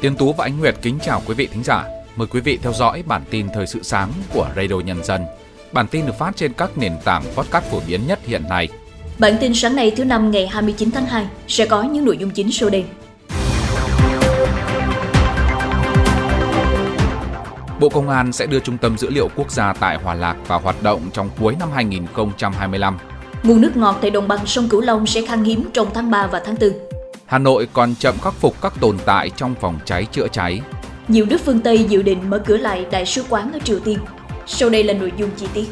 Tiên Tú và Ánh Nguyệt kính chào quý vị thính giả. Mời quý vị theo dõi bản tin thời sự sáng của Radio Nhân dân. Bản tin được phát trên các nền tảng podcast phổ biến nhất hiện nay. Bản tin sáng nay thứ năm ngày 29 tháng 2 sẽ có những nội dung chính sau đây. Bộ Công an sẽ đưa Trung tâm Dữ liệu Quốc gia tại Hòa Lạc vào hoạt động trong cuối năm 2025. Nguồn nước ngọt tại đồng bằng sông Cửu Long sẽ khan hiếm trong tháng 3 và tháng 4. Hà Nội còn chậm khắc phục các tồn tại trong phòng cháy chữa cháy. Nhiều nước phương Tây dự định mở cửa lại đại sứ quán ở Triều Tiên. Sau đây là nội dung chi tiết.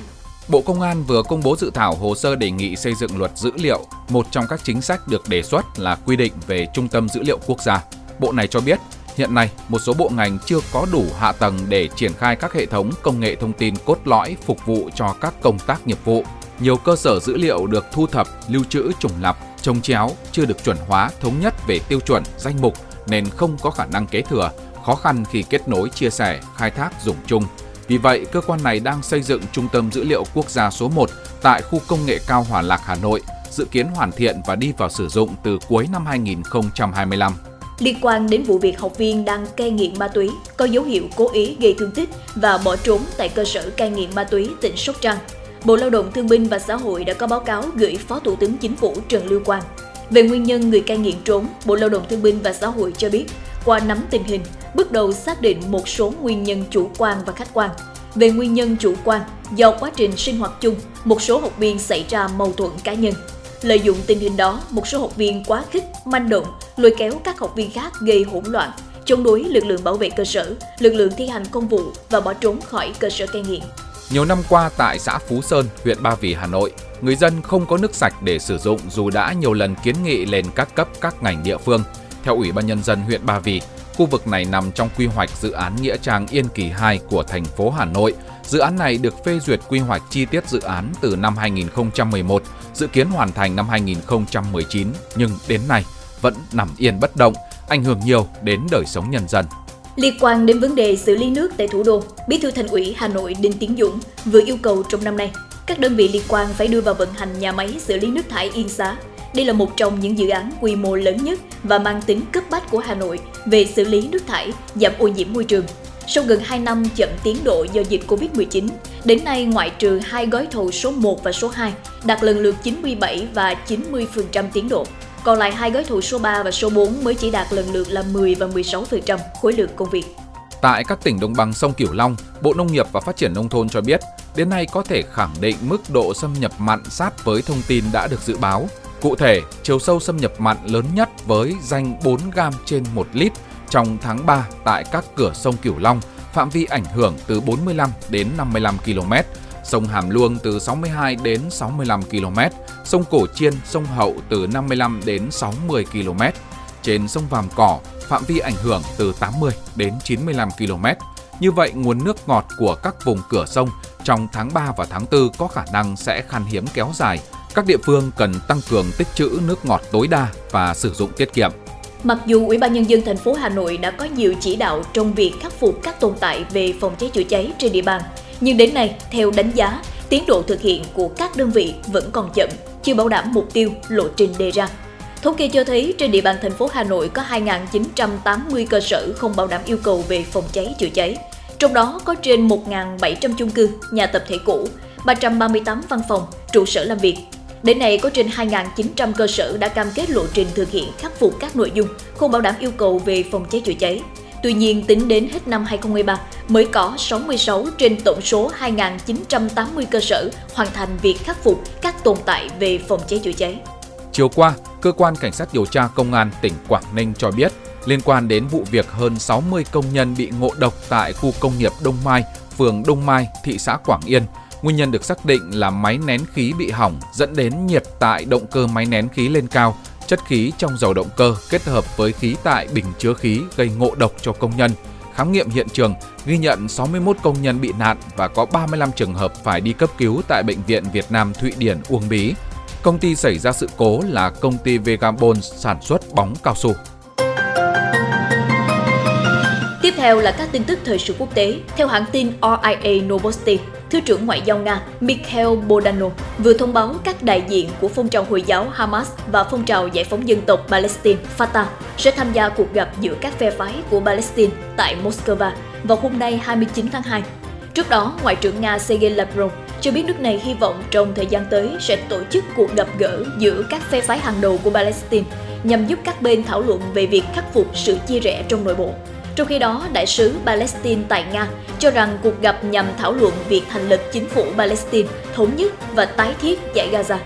Bộ Công an vừa công bố dự thảo hồ sơ đề nghị xây dựng luật dữ liệu. Một trong các chính sách được đề xuất là quy định về Trung tâm Dữ liệu Quốc gia. Bộ này cho biết, hiện nay một số bộ ngành chưa có đủ hạ tầng để triển khai các hệ thống công nghệ thông tin cốt lõi phục vụ cho các công tác nghiệp vụ. Nhiều cơ sở dữ liệu được thu thập, lưu trữ trùng lặp, trồng chéo, chưa được chuẩn hóa, thống nhất về tiêu chuẩn, danh mục nên không có khả năng kế thừa, khó khăn khi kết nối, chia sẻ, khai thác dùng chung. Vì vậy, cơ quan này đang xây dựng Trung tâm Dữ liệu Quốc gia số 1 tại khu công nghệ cao Hòa Lạc, Hà Nội, dự kiến hoàn thiện và đi vào sử dụng từ cuối năm 2025. Liên quan đến vụ việc học viên đang cai nghiện ma túy có dấu hiệu cố ý gây thương tích và bỏ trốn tại cơ sở cai nghiện ma túy tỉnh Sóc Trăng, Bộ Lao động Thương binh và Xã hội đã có báo cáo gửi Phó Thủ tướng Chính phủ Trần Lưu Quang. Về nguyên nhân người cai nghiện trốn, Bộ Lao động Thương binh và Xã hội cho biết, qua nắm tình hình, bước đầu xác định một số nguyên nhân chủ quan và khách quan. Về nguyên nhân chủ quan, do quá trình sinh hoạt chung, một số học viên xảy ra mâu thuẫn cá nhân. Lợi dụng tình hình đó, một số học viên quá khích, manh động, lôi kéo các học viên khác gây hỗn loạn, chống đối lực lượng bảo vệ cơ sở, lực lượng thi hành công vụ và bỏ trốn khỏi cơ sở cai nghiện. Nhiều năm qua tại xã Phú Sơn, huyện Ba Vì, Hà Nội, người dân không có nước sạch để sử dụng dù đã nhiều lần kiến nghị lên các cấp các ngành địa phương. Theo Ủy ban Nhân dân huyện Ba Vì, khu vực này nằm trong quy hoạch dự án Nghĩa Trang Yên Kỳ 2 của thành phố Hà Nội. Dự án này được phê duyệt quy hoạch chi tiết dự án từ năm 2011, dự kiến hoàn thành năm 2019, nhưng đến nay vẫn nằm yên bất động, ảnh hưởng nhiều đến đời sống nhân dân. Liên quan đến vấn đề xử lý nước tại thủ đô, Bí thư Thành ủy Hà Nội Đinh Tiến Dũng vừa yêu cầu trong năm nay, các đơn vị liên quan phải đưa vào vận hành nhà máy xử lý nước thải Yên Xá. Đây là một trong những dự án quy mô lớn nhất và mang tính cấp bách của Hà Nội về xử lý nước thải, giảm ô nhiễm môi trường. Sau gần 2 năm chậm tiến độ do dịch Covid-19, đến nay ngoại trừ hai gói thầu số 1 và số 2 đạt lần lượt 97 và 90% tiến độ. Còn lại hai gói thầu số 3 và số 4 mới chỉ đạt lần lượt là 10 và 16% khối lượng công việc. Tại các tỉnh đồng bằng sông Cửu Long, Bộ Nông nghiệp và Phát triển Nông thôn cho biết, đến nay có thể khẳng định mức độ xâm nhập mặn sát với thông tin đã được dự báo. Cụ thể, chiều sâu xâm nhập mặn lớn nhất với danh 4 gam trên 1 lít trong tháng 3 tại các cửa sông Cửu Long, phạm vi ảnh hưởng từ 45 đến 55 km, sông Hàm Luông từ 62 đến 65 km, sông Cổ Chiên, sông Hậu từ 55 đến 60 km. Trên sông Vàm Cỏ, phạm vi ảnh hưởng từ 80 đến 95 km. Như vậy, nguồn nước ngọt của các vùng cửa sông trong tháng 3 và tháng 4 có khả năng sẽ khan hiếm kéo dài. Các địa phương cần tăng cường tích trữ nước ngọt tối đa và sử dụng tiết kiệm. Mặc dù Ủy ban nhân dân thành phố Hà Nội đã có nhiều chỉ đạo trong việc khắc phục các tồn tại về phòng cháy chữa cháy trên địa bàn, nhưng đến nay, theo đánh giá, tiến độ thực hiện của các đơn vị vẫn còn chậm, chưa bảo đảm mục tiêu, lộ trình đề ra. Thống kê cho thấy trên địa bàn thành phố Hà Nội có 2.980 cơ sở không bảo đảm yêu cầu về phòng cháy chữa cháy. Trong đó có trên 1.700 chung cư, nhà tập thể cũ, 338 văn phòng, trụ sở làm việc. Đến nay có trên 2.900 cơ sở đã cam kết lộ trình thực hiện khắc phục các nội dung không bảo đảm yêu cầu về phòng cháy chữa cháy. Tuy nhiên, tính đến hết năm 2013, mới có 66 trên tổng số 2.980 cơ sở hoàn thành việc khắc phục các tồn tại về phòng cháy chữa cháy. Chiều qua, Cơ quan Cảnh sát điều tra Công an tỉnh Quảng Ninh cho biết, liên quan đến vụ việc hơn 60 công nhân bị ngộ độc tại khu công nghiệp Đông Mai, phường Đông Mai, thị xã Quảng Yên, Nguyên nhân được xác định là máy nén khí bị hỏng dẫn đến nhiệt tại động cơ máy nén khí lên cao, chất khí trong dầu động cơ kết hợp với khí tại bình chứa khí gây ngộ độc cho công nhân. Khám nghiệm hiện trường, ghi nhận 61 công nhân bị nạn và có 35 trường hợp phải đi cấp cứu tại Bệnh viện Việt Nam Thụy Điển, Uông Bí. Công ty xảy ra sự cố là công ty Vegabon sản xuất bóng cao su. Tiếp theo là các tin tức thời sự quốc tế. Theo hãng tin RIA Novosti, Thứ trưởng Ngoại giao Nga Mikhail Bodanov vừa thông báo các đại diện của phong trào Hồi giáo Hamas và phong trào giải phóng dân tộc Palestine Fatah sẽ tham gia cuộc gặp giữa các phe phái của Palestine tại Moscow vào hôm nay 29 tháng 2. Trước đó, Ngoại trưởng Nga Sergei Lavrov cho biết nước này hy vọng trong thời gian tới sẽ tổ chức cuộc gặp gỡ giữa các phe phái hàng đầu của Palestine nhằm giúp các bên thảo luận về việc khắc phục sự chia rẽ trong nội bộ. Trong khi đó, đại sứ Palestine tại Nga cho rằng cuộc gặp nhằm thảo luận việc thành lập chính phủ Palestine thống nhất và tái thiết giải Gaza.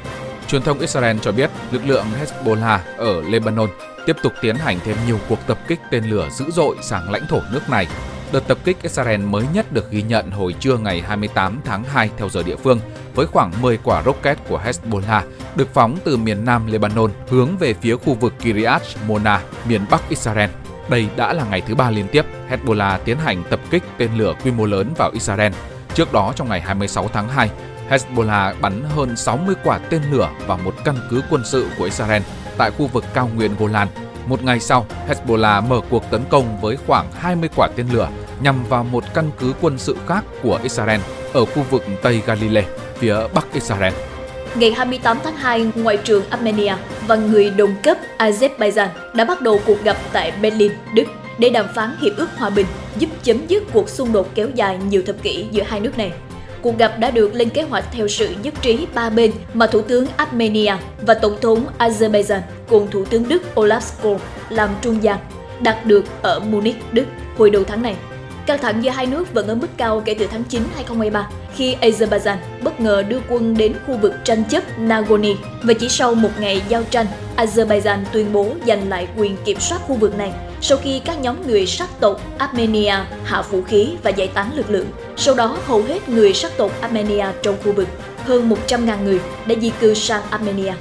Truyền thông Israel cho biết lực lượng Hezbollah ở Lebanon tiếp tục tiến hành thêm nhiều cuộc tập kích tên lửa dữ dội sang lãnh thổ nước này. Đợt tập kích Israel mới nhất được ghi nhận hồi trưa ngày 28 tháng 2 theo giờ địa phương, với khoảng 10 quả rocket của Hezbollah được phóng từ miền nam Lebanon hướng về phía khu vực Kiryat Mona, miền bắc Israel. Đây đã là ngày thứ ba liên tiếp Hezbollah tiến hành tập kích tên lửa quy mô lớn vào Israel. Trước đó trong ngày 26 tháng 2, Hezbollah bắn hơn 60 quả tên lửa vào một căn cứ quân sự của Israel tại khu vực cao nguyên Golan. Một ngày sau, Hezbollah mở cuộc tấn công với khoảng 20 quả tên lửa nhằm vào một căn cứ quân sự khác của Israel ở khu vực Tây Galilee, phía bắc Israel. Ngày 28 tháng 2, Ngoại trưởng Armenia và người đồng cấp Azerbaijan đã bắt đầu cuộc gặp tại Berlin, Đức để đàm phán hiệp ước hòa bình giúp chấm dứt cuộc xung đột kéo dài nhiều thập kỷ giữa hai nước này. Cuộc gặp đã được lên kế hoạch theo sự nhất trí ba bên mà Thủ tướng Armenia và Tổng thống Azerbaijan cùng Thủ tướng Đức Olaf Scholz làm trung gian, đạt được ở Munich, Đức hồi đầu tháng này. Căng thẳng giữa hai nước vẫn ở mức cao kể từ tháng 9 2023 khi Azerbaijan bất ngờ đưa quân đến khu vực tranh chấp Nagorno và chỉ sau một ngày giao tranh, Azerbaijan tuyên bố giành lại quyền kiểm soát khu vực này sau khi các nhóm người sắc tộc Armenia hạ vũ khí và giải tán lực lượng. Sau đó, hầu hết người sắc tộc Armenia trong khu vực, hơn 100.000 người, đã di cư sang Armenia.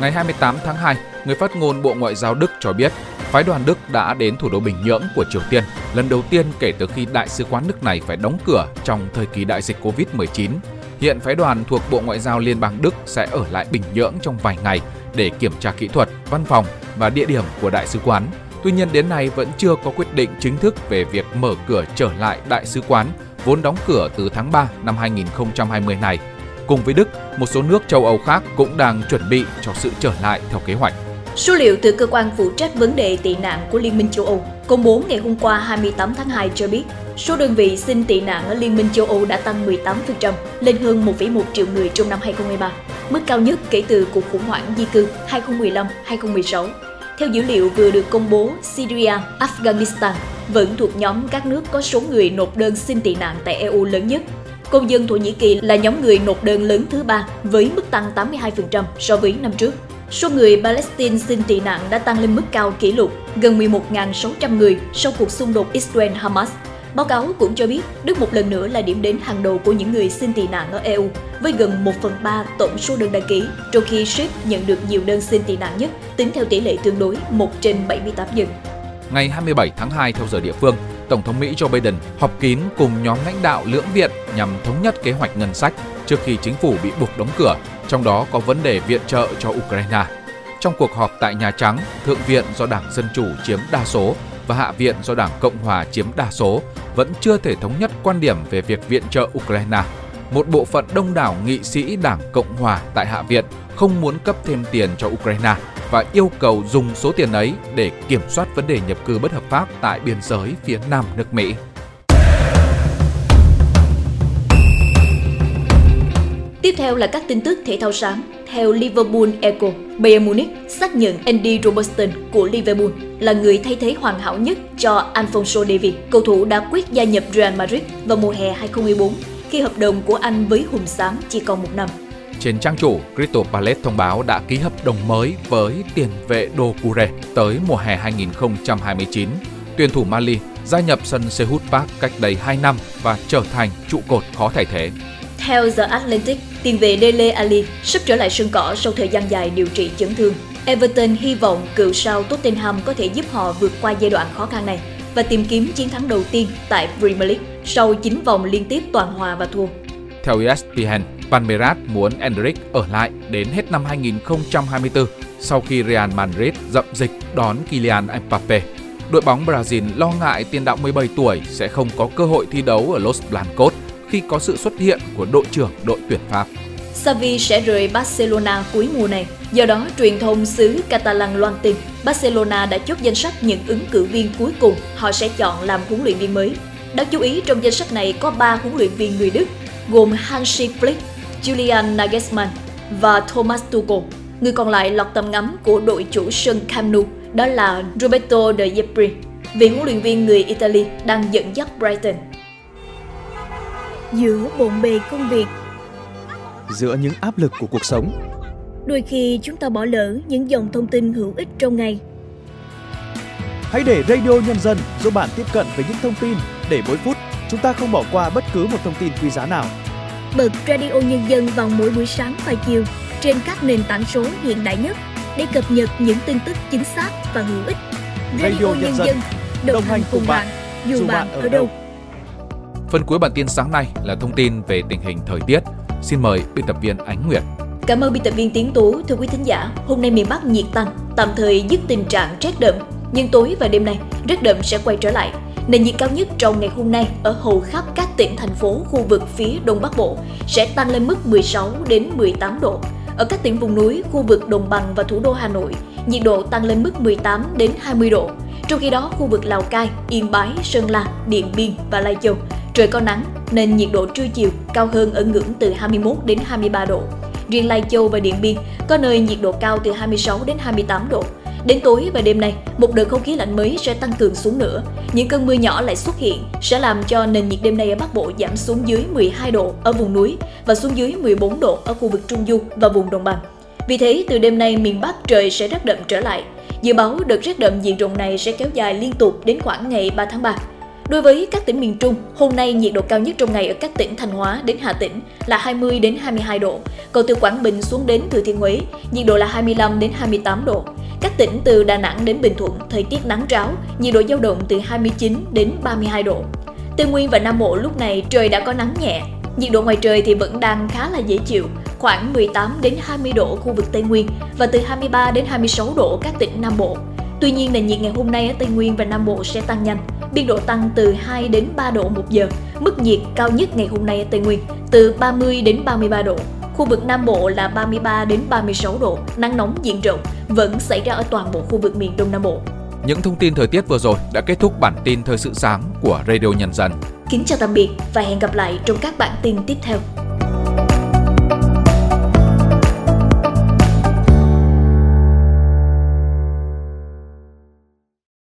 Ngày 28 tháng 2, người phát ngôn Bộ Ngoại giao Đức cho biết phái đoàn Đức đã đến thủ đô Bình Nhưỡng của Triều Tiên lần đầu tiên kể từ khi đại sứ quán nước này phải đóng cửa trong thời kỳ đại dịch Covid-19. Hiện phái đoàn thuộc Bộ Ngoại giao Liên bang Đức sẽ ở lại Bình Nhưỡng trong vài ngày để kiểm tra kỹ thuật, văn phòng và địa điểm của đại sứ quán. Tuy nhiên đến nay vẫn chưa có quyết định chính thức về việc mở cửa trở lại đại sứ quán vốn đóng cửa từ tháng 3 năm 2020 này. Cùng với Đức, một số nước châu Âu khác cũng đang chuẩn bị cho sự trở lại theo kế hoạch. Số liệu từ cơ quan phụ trách vấn đề tị nạn của Liên minh châu Âu công bố ngày hôm qua 28 tháng 2 cho biết, số đơn vị xin tị nạn ở Liên minh châu Âu đã tăng 18% lên hơn 1,1 triệu người trong năm 2023, mức cao nhất kể từ cuộc khủng hoảng di cư 2015-2016. Theo dữ liệu vừa được công bố, Syria, Afghanistan vẫn thuộc nhóm các nước có số người nộp đơn xin tị nạn tại EU lớn nhất. Công dân Thổ Nhĩ Kỳ là nhóm người nộp đơn lớn thứ ba với mức tăng 82% so với năm trước. Số người Palestine xin tị nạn đã tăng lên mức cao kỷ lục, gần 11.600 người sau cuộc xung đột Israel-Hamas. Báo cáo cũng cho biết Đức một lần nữa là điểm đến hàng đầu của những người xin tị nạn ở EU, với gần 1 phần 3 tổng số đơn đăng ký, trong khi Ship nhận được nhiều đơn xin tị nạn nhất, tính theo tỷ lệ tương đối 1 trên 78 dân. Ngày 27 tháng 2 theo giờ địa phương, Tổng thống Mỹ Joe Biden họp kín cùng nhóm lãnh đạo lưỡng viện nhằm thống nhất kế hoạch ngân sách trước khi chính phủ bị buộc đóng cửa, trong đó có vấn đề viện trợ cho Ukraine. Trong cuộc họp tại Nhà Trắng, Thượng viện do Đảng Dân Chủ chiếm đa số và Hạ viện do Đảng Cộng Hòa chiếm đa số vẫn chưa thể thống nhất quan điểm về việc viện trợ Ukraine. Một bộ phận đông đảo nghị sĩ Đảng Cộng Hòa tại Hạ viện không muốn cấp thêm tiền cho Ukraine và yêu cầu dùng số tiền ấy để kiểm soát vấn đề nhập cư bất hợp pháp tại biên giới phía nam nước Mỹ. Tiếp theo là các tin tức thể thao sáng. Theo Liverpool Echo, Bayern Munich xác nhận Andy Robertson của Liverpool là người thay thế hoàn hảo nhất cho Alfonso Davies. Cầu thủ đã quyết gia nhập Real Madrid vào mùa hè 2014 khi hợp đồng của anh với Hùng Xám chỉ còn một năm. Trên trang chủ, Crystal Palace thông báo đã ký hợp đồng mới với tiền vệ Doucouré tới mùa hè 2029. Tuyển thủ Mali gia nhập sân Sehut Park cách đây 2 năm và trở thành trụ cột khó thay thế. Theo The Atlantic, tiền vệ Dele Ali sắp trở lại sân cỏ sau thời gian dài điều trị chấn thương. Everton hy vọng cựu sao Tottenham có thể giúp họ vượt qua giai đoạn khó khăn này và tìm kiếm chiến thắng đầu tiên tại Premier League sau 9 vòng liên tiếp toàn hòa và thua. Theo ESPN, Palmeiras muốn Endrick ở lại đến hết năm 2024 sau khi Real Madrid dậm dịch đón Kylian Mbappe. đội bóng Brazil lo ngại tiền đạo 17 tuổi sẽ không có cơ hội thi đấu ở Los Blancos khi có sự xuất hiện của đội trưởng đội tuyển Pháp. Xavi sẽ rời Barcelona cuối mùa này. Do đó, truyền thông xứ Catalan loan tin Barcelona đã chốt danh sách những ứng cử viên cuối cùng họ sẽ chọn làm huấn luyện viên mới. Đáng chú ý trong danh sách này có 3 huấn luyện viên người Đức gồm Hansi Flick, Julian Nagelsmann và Thomas Tuchel. Người còn lại lọt tầm ngắm của đội chủ sân Camp Nou đó là Roberto De Zerbi, vị huấn luyện viên người Italy đang dẫn dắt Brighton. Giữa bộn bề công việc, giữa những áp lực của cuộc sống, đôi khi chúng ta bỏ lỡ những dòng thông tin hữu ích trong ngày. Hãy để Radio Nhân dân giúp bạn tiếp cận với những thông tin để mỗi phút chúng ta không bỏ qua bất cứ một thông tin quý giá nào. Bật Radio Nhân dân vào mỗi buổi sáng và chiều trên các nền tảng số hiện đại nhất để cập nhật những tin tức chính xác và hữu ích. Radio, Radio Nhân dân đồng, hành cùng bạn, dù, dù bạn ở đâu. Phần cuối bản tin sáng nay là thông tin về tình hình thời tiết. Xin mời biên tập viên Ánh Nguyệt. Cảm ơn biên tập viên Tiến Tú. Thưa quý thính giả, hôm nay miền Bắc nhiệt tăng, tạm thời dứt tình trạng rét đậm, nhưng tối và đêm nay rét đậm sẽ quay trở lại. Nền nhiệt cao nhất trong ngày hôm nay ở hầu khắp các tỉnh thành phố khu vực phía Đông Bắc Bộ sẽ tăng lên mức 16 đến 18 độ. Ở các tỉnh vùng núi, khu vực đồng bằng và thủ đô Hà Nội, nhiệt độ tăng lên mức 18 đến 20 độ. Trong khi đó, khu vực Lào Cai, Yên Bái, Sơn La, Điện Biên và Lai Châu trời có nắng nên nhiệt độ trưa chiều cao hơn ở ngưỡng từ 21 đến 23 độ. Riêng Lai Châu và Điện Biên có nơi nhiệt độ cao từ 26 đến 28 độ. Đến tối và đêm nay, một đợt không khí lạnh mới sẽ tăng cường xuống nữa. Những cơn mưa nhỏ lại xuất hiện sẽ làm cho nền nhiệt đêm nay ở Bắc Bộ giảm xuống dưới 12 độ ở vùng núi và xuống dưới 14 độ ở khu vực Trung Du và vùng đồng bằng. Vì thế, từ đêm nay miền Bắc trời sẽ rét đậm trở lại. Dự báo đợt rét đậm diện rộng này sẽ kéo dài liên tục đến khoảng ngày 3 tháng 3. Đối với các tỉnh miền Trung, hôm nay nhiệt độ cao nhất trong ngày ở các tỉnh Thanh Hóa đến Hà Tĩnh là 20 đến 22 độ, còn từ Quảng Bình xuống đến Thừa Thiên Huế, nhiệt độ là 25 đến 28 độ. Các tỉnh từ Đà Nẵng đến Bình Thuận, thời tiết nắng ráo, nhiệt độ dao động từ 29 đến 32 độ. Tây Nguyên và Nam Bộ lúc này trời đã có nắng nhẹ, nhiệt độ ngoài trời thì vẫn đang khá là dễ chịu, khoảng 18 đến 20 độ ở khu vực Tây Nguyên và từ 23 đến 26 độ ở các tỉnh Nam Bộ. Tuy nhiên nền nhiệt ngày hôm nay ở Tây Nguyên và Nam Bộ sẽ tăng nhanh, biên độ tăng từ 2 đến 3 độ một giờ. Mức nhiệt cao nhất ngày hôm nay ở Tây Nguyên từ 30 đến 33 độ. Khu vực Nam Bộ là 33 đến 36 độ, nắng nóng diện rộng vẫn xảy ra ở toàn bộ khu vực miền Đông Nam Bộ. Những thông tin thời tiết vừa rồi đã kết thúc bản tin thời sự sáng của Radio Nhân dân. Kính chào tạm biệt và hẹn gặp lại trong các bản tin tiếp theo.